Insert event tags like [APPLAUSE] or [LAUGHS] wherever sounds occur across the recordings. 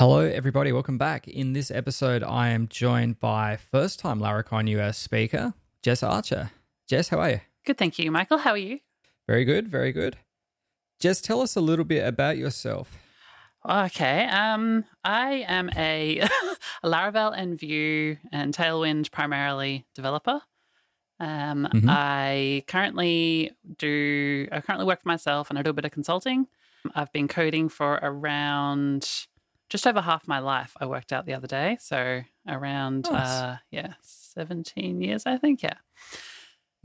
Hello, everybody. Welcome back. In this episode, I am joined by first time Laracon US speaker, Jess Archer. Jess, how are you? Good, thank you. Michael, how are you? Very good, very good. Jess, tell us a little bit about yourself. Okay. Um, I am a, [LAUGHS] a Laravel and Vue and Tailwind primarily developer. Um, Mhm. I currently do. I currently work for myself, and I do a bit of consulting. I've been coding for around just over half my life. I worked out the other day, so around Nice. uh, yeah, seventeen years, I think. Yeah.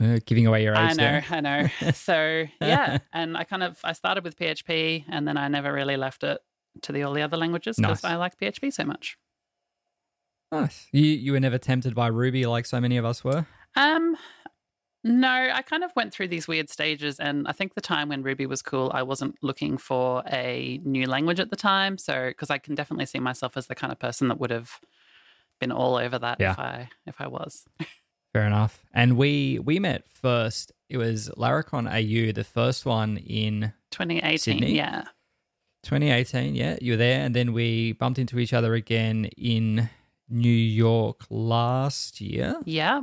Uh, giving away your age I know, there. I know. [LAUGHS] So yeah, [LAUGHS] and I kind of I started with PHP, and then I never really left it to the all the other languages because Nice. I like PHP so much. Nice. You you were never tempted by Ruby like so many of us were. Um, no, I kind of went through these weird stages, and I think the time when Ruby was cool, I wasn't looking for a new language at the time. So because I can definitely see myself as the kind of person that would have been all over that Yeah. if I if I was. [LAUGHS] Fair enough. And we we met first. It was Laracon AU, the first one in 2018, Sydney? yeah, 2018. Yeah, you were there, and then we bumped into each other again in New York last year. yeah.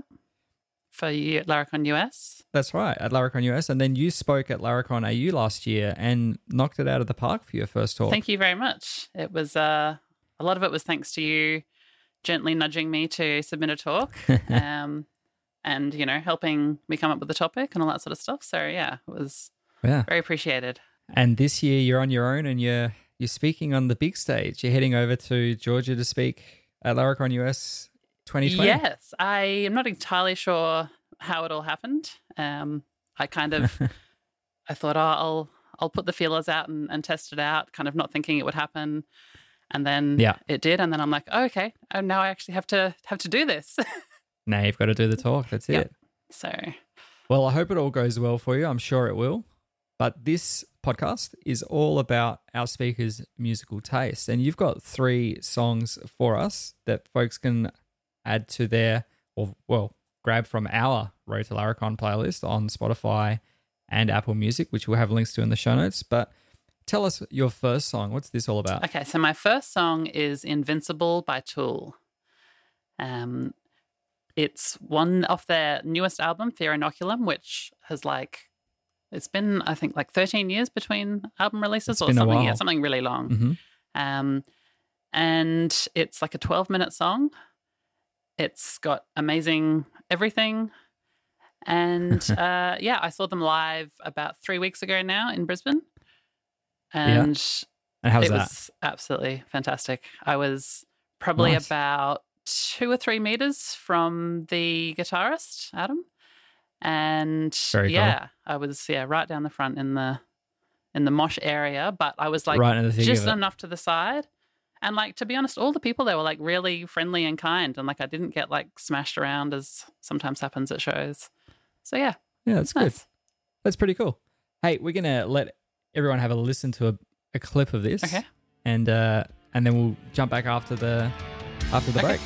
For you at Laracon US. That's right, at Laracon US, and then you spoke at Laracon AU last year and knocked it out of the park for your first talk. Thank you very much. It was uh, a lot of it was thanks to you gently nudging me to submit a talk, [LAUGHS] um, and you know helping me come up with the topic and all that sort of stuff. So yeah, it was yeah, very appreciated. and this year you're on your own and you're you're speaking on the big stage. You're heading over to Georgia to speak at Laracon US 2020. Yes, I am not entirely sure how it all happened. Um, I kind of [LAUGHS] I thought oh, I'll I'll put the feelers out and, and test it out, kind of not thinking it would happen. And then Yeah. it did, and then I'm like, oh, okay, oh, now I actually have to have to do this. [LAUGHS] Now you've got to do the talk. That's Yep. it. so Well, I hope it all goes well for you. I'm sure it will. But this podcast is all about our speakers' musical taste. And you've got three songs for us that folks can add to their, or well, grab from our Road to Laracon playlist on Spotify and Apple Music, which we'll have links to in the show notes. But tell us your first song. What's this all about? Okay, so my first song is Invincible by Tool. Um, it's one off their newest album, Fear Inoculum, which has like, it's been, I think, like 13 years between album releases It's or something. Yeah, something really long. hmm Um, and it's like a 12 minute song. It's got amazing everything. And [LAUGHS] uh, yeah, I saw them live about three weeks ago now in Brisbane. And And how's it that? was absolutely fantastic. I was probably Nice. about two or three meters from the guitarist, Adam. And Very cool. yeah, I was yeah right down the front in the in the mosh area, but I was like right in the thick just enough to the side. And like to be honest, all the people there were like really friendly and kind, and like I didn't get like smashed around as sometimes happens at shows. So yeah, Yeah, that's it's good. nice. That's pretty cool. Hey, we're gonna let everyone have a listen to a, a clip of this. Okay. And uh and then we'll jump back after the after the Okay. break.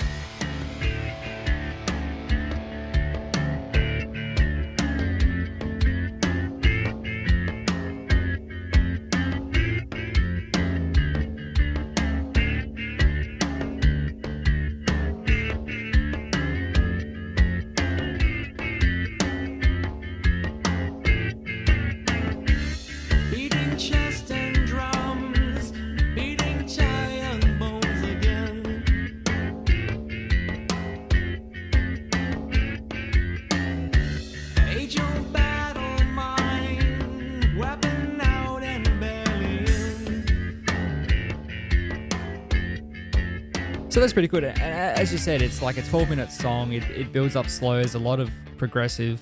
So that's pretty good. And as you said, it's like a 12 minute song. It, it builds up slow as a lot of progressive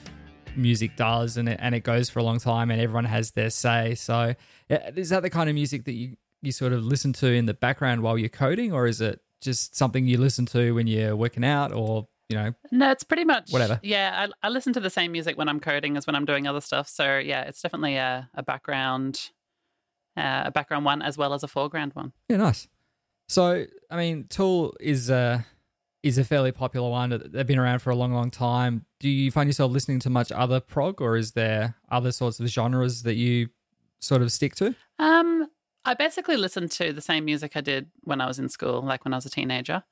music does, and it, and it goes for a long time, and everyone has their say. So, is that the kind of music that you, you sort of listen to in the background while you're coding, or is it just something you listen to when you're working out, or you know, No, it's pretty much Whatever. Yeah, I, I listen to the same music when I'm coding as when I'm doing other stuff. So yeah, it's definitely a, a background, uh, a background one as well as a foreground one. Yeah, nice. So, I mean, Tool is uh, is a fairly popular one. They've been around for a long, long time. Do you find yourself listening to much other prog, or is there other sorts of genres that you sort of stick to? Um, I basically listen to the same music I did when I was in school, like when I was a teenager.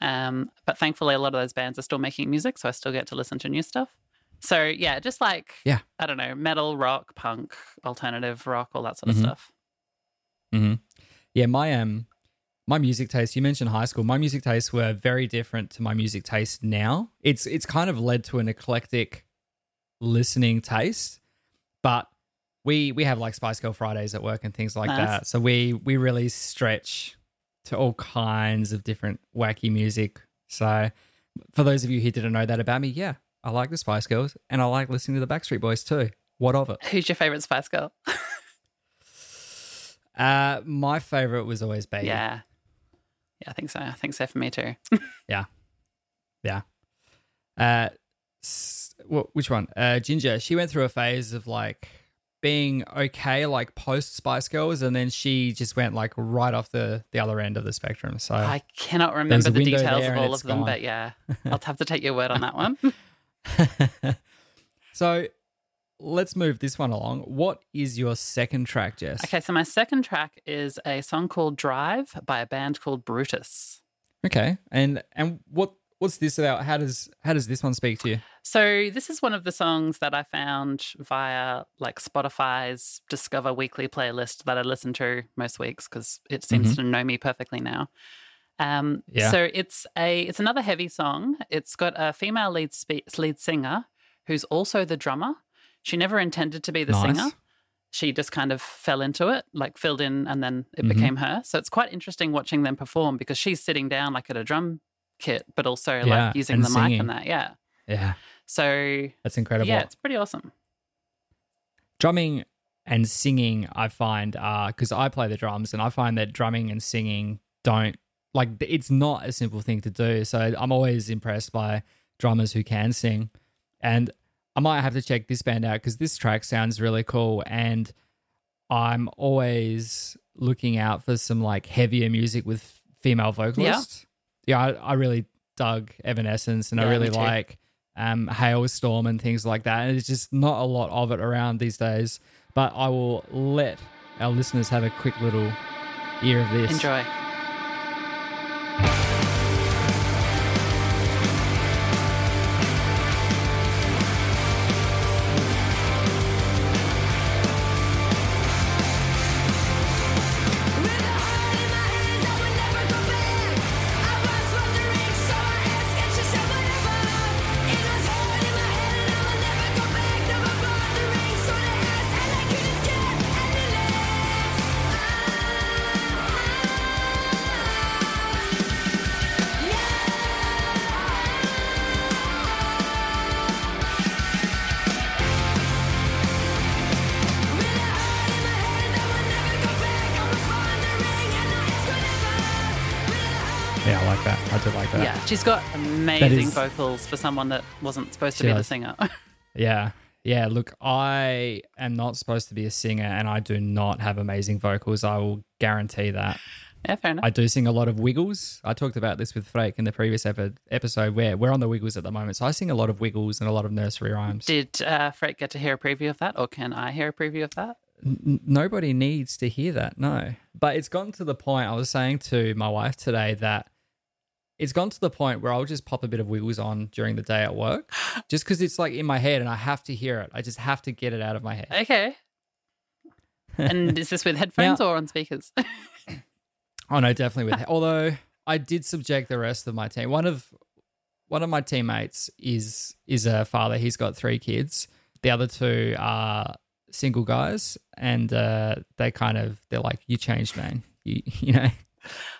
Um, but thankfully, a lot of those bands are still making music, so I still get to listen to new stuff. So yeah, just like Yeah. I don't know, metal, rock, punk, alternative rock, all that sort of Mhm. stuff. hmm Yeah, my um, my music taste. You mentioned high school. My music tastes were very different to my music taste now. It's it's kind of led to an eclectic listening taste, but we we have like Spice Girl Fridays at work and things like Nice. that. So we we really stretch to all kinds of different wacky music. So for those of you who didn't know that about me, yeah, I like the Spice Girls and I like listening to the Backstreet Boys too. What of it? Who's your favorite Spice Girl? Uh, my favorite was always Baby. Yeah, yeah, I think so. I think so for me too. [LAUGHS] Yeah. Yeah. Uh, s- wh- which one? Uh, Ginger. She went through a phase of like being okay, like post Spice Girls, and then she just went like right off the the other end of the spectrum. So I cannot remember the details of all of them, gone. but yeah, [LAUGHS] I'll have to take your word on that one. [LAUGHS] so let's move this one along. What is your second track, Jess? Okay, so my second track is a song called Drive by a band called Brutus. Okay. And and what what's this about? How does how does this one speak to you? So this is one of the songs that I found via like Spotify's Discover Weekly playlist that I listen to most weeks because it seems to know me perfectly now. Um, Yeah. So it's a it's another heavy song. It's got a female lead spe- lead singer who's also the drummer. She never intended to be the Nice. singer. She just kind of fell into it, like filled in, and then it Mhm. became her. So it's quite interesting watching them perform because she's sitting down like at a drum kit, but also Yeah, like using the mic and that. Yeah. Yeah. So That's incredible. yeah, it's pretty awesome. drumming and singing i find uh because i play the drums and i find that drumming and singing don't like it's not a simple thing to do so i'm always impressed by drummers who can sing and i might have to check this band out because this track sounds really cool and i'm always looking out for some like heavier music with female vocalists yeah, I, I really dug evanescence and i Yeah, me really like um, Halestorm and things like that. And it's just not a lot of it around these days. But I will let our listeners have a quick little ear of this. Enjoy. Do like that. Yeah, she's got amazing is- vocals for someone that wasn't supposed to be the singer. [LAUGHS] Yeah. Yeah. Look, I am not supposed to be a singer and I do not have amazing vocals. I will guarantee that. yeah, fair enough. I do sing a lot of Wiggles. I talked about this with Freek in the previous epi- episode where we're on the Wiggles at the moment. So I sing a lot of Wiggles and a lot of nursery rhymes. Did uh, Fred get to hear a preview of that, or can I hear a preview of that? N- nobody needs to hear that, no. But it's gotten to the point, I was saying to my wife today that it's gone to the point where I'll just pop a bit of Wiggles on during the day at work [GASPS] just because it's like in my head and I have to hear it. I just have to get it out of my head. Okay. [LAUGHS] and is this with headphones or on speakers? [LAUGHS] Oh no, definitely with. Although I did subject the rest of my team. One of one of my teammates is is a father. He's got three kids. The other two are single guys, and uh, they kind of they're like, "You changed, man. You [LAUGHS] you know."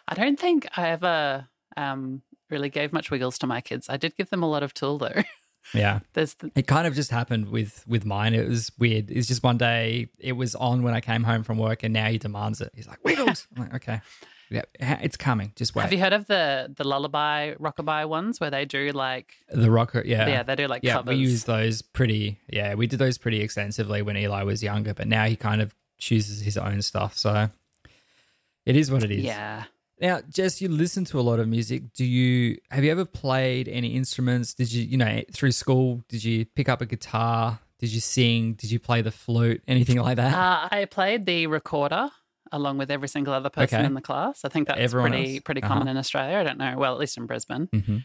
I don't think I ever um, really gave much wiggles to my kids. I did give them a lot of tool though. [LAUGHS] Yeah, There's the, it kind of just happened with with mine. It was weird. It's just one day it was on when I came home from work, and now he demands it. He's like, "Wiggles." I'm like, "Okay, yeah, it's coming. Just wait." have you heard of the the lullaby rockabye ones where they do like the rocker, yeah, yeah, they do like yeah, covers. we use those pretty. Yeah, we did those pretty extensively when Eli was younger, but now he kind of chooses his own stuff. So it is what it is. yeah. Now, Jess, you listen to a lot of music. Do you have you ever played any instruments? Did you, you know, through school, did you pick up a guitar? Did you sing? Did you play the flute? Anything like that? Uh, I played the recorder along with every single other person Okay. in the class. I think that's Everyone pretty else? pretty Uh-huh. common in Australia. I don't know. Well, at least in Brisbane. hmm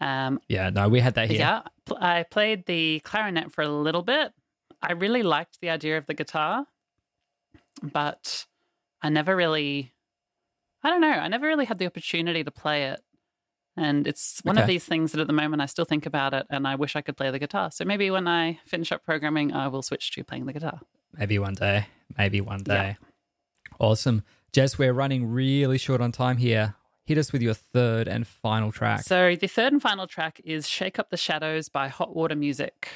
Um, Yeah, no, we had that here. yeah, pl- I played the clarinet for a little bit. I really liked the idea of the guitar, but I never really, I don't know, I never really had the opportunity to play it. And it's one of these things that at the moment I still think about it and I wish I could play the guitar. So maybe when I finish up programming, I will switch to playing the guitar. Maybe one day. Maybe one Yeah. day. Awesome. Jess, we're running really short on time here. Hit us with your third and final track. So the third and final track is Shake Up the Shadows by Hot Water Music.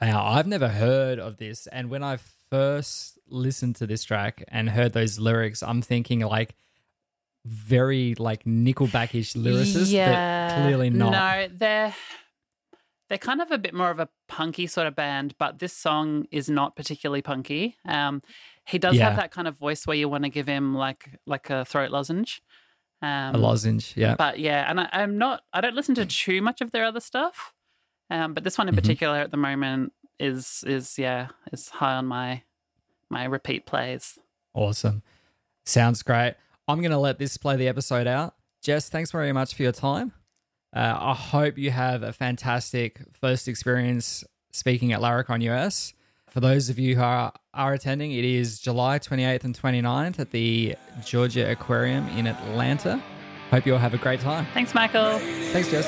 Now, I've never heard of this. And when I first listened to this track and heard those lyrics, I'm thinking like very like Nickelback-ish lyricist, but clearly not. No, they're they're kind of a bit more of a punky sort of band, but this song is not particularly punky. Um, he does Yeah. have that kind of voice where you want to give him like like a throat lozenge. Um, A lozenge, yeah. But yeah, and I, I'm not. I don't listen to too much of their other stuff. Um, but this one in Mhm. particular at the moment is is yeah is high on my my repeat plays. Awesome. Sounds great. I'm going to let this play the episode out. Jess, thanks very much for your time. Uh, I hope you have a fantastic first experience speaking at Laracon US. For those of you who are, are attending, it is July 28th and 29th at the Georgia Aquarium in Atlanta. Hope you all have a great time. Thanks, Michael. Thanks, Jess.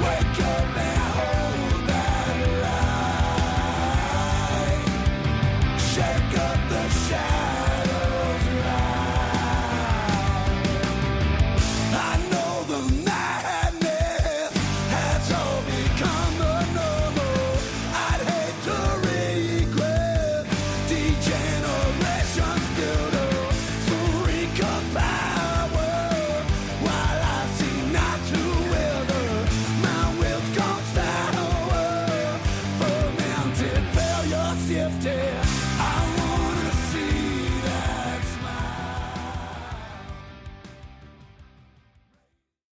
Wake up